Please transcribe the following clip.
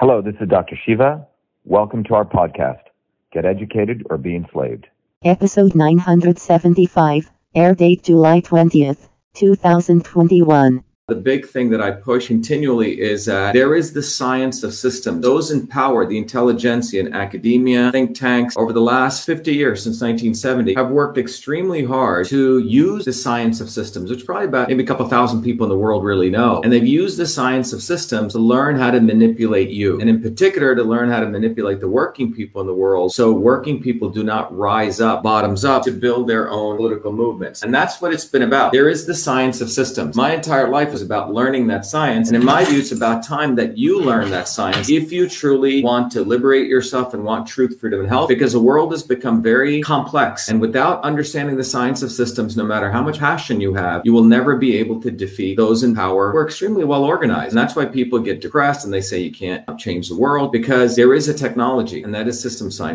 Hello, this is Dr. Shiva. Welcome to our podcast, Get Educated or Be Enslaved. Episode 975, air date July 20th, 2021. The big thing that I push continually is that there is the science of systems. Those in power, the intelligentsia in academia, think tanks, over the last 50 years since 1970, have worked extremely hard to use the science of systems, which probably about maybe a couple thousand people in the world really know. And they've used the science of systems to learn how to manipulate you, and in particular to learn how to manipulate the working people in the world so working people do not rise up bottoms up to build their own political movements. And that's what it's been about. There is the science of systems. My entire life is about learning that science. And in my view, it's about time that you learn that science if you truly want to liberate yourself and want truth, freedom, and health, because the world has become very complex. And without understanding the science of systems, no matter how much passion you have, you will never be able to defeat those in power who are extremely well organized. And that's why people get depressed and they say you can't change the world because there is a technology, and that is system science.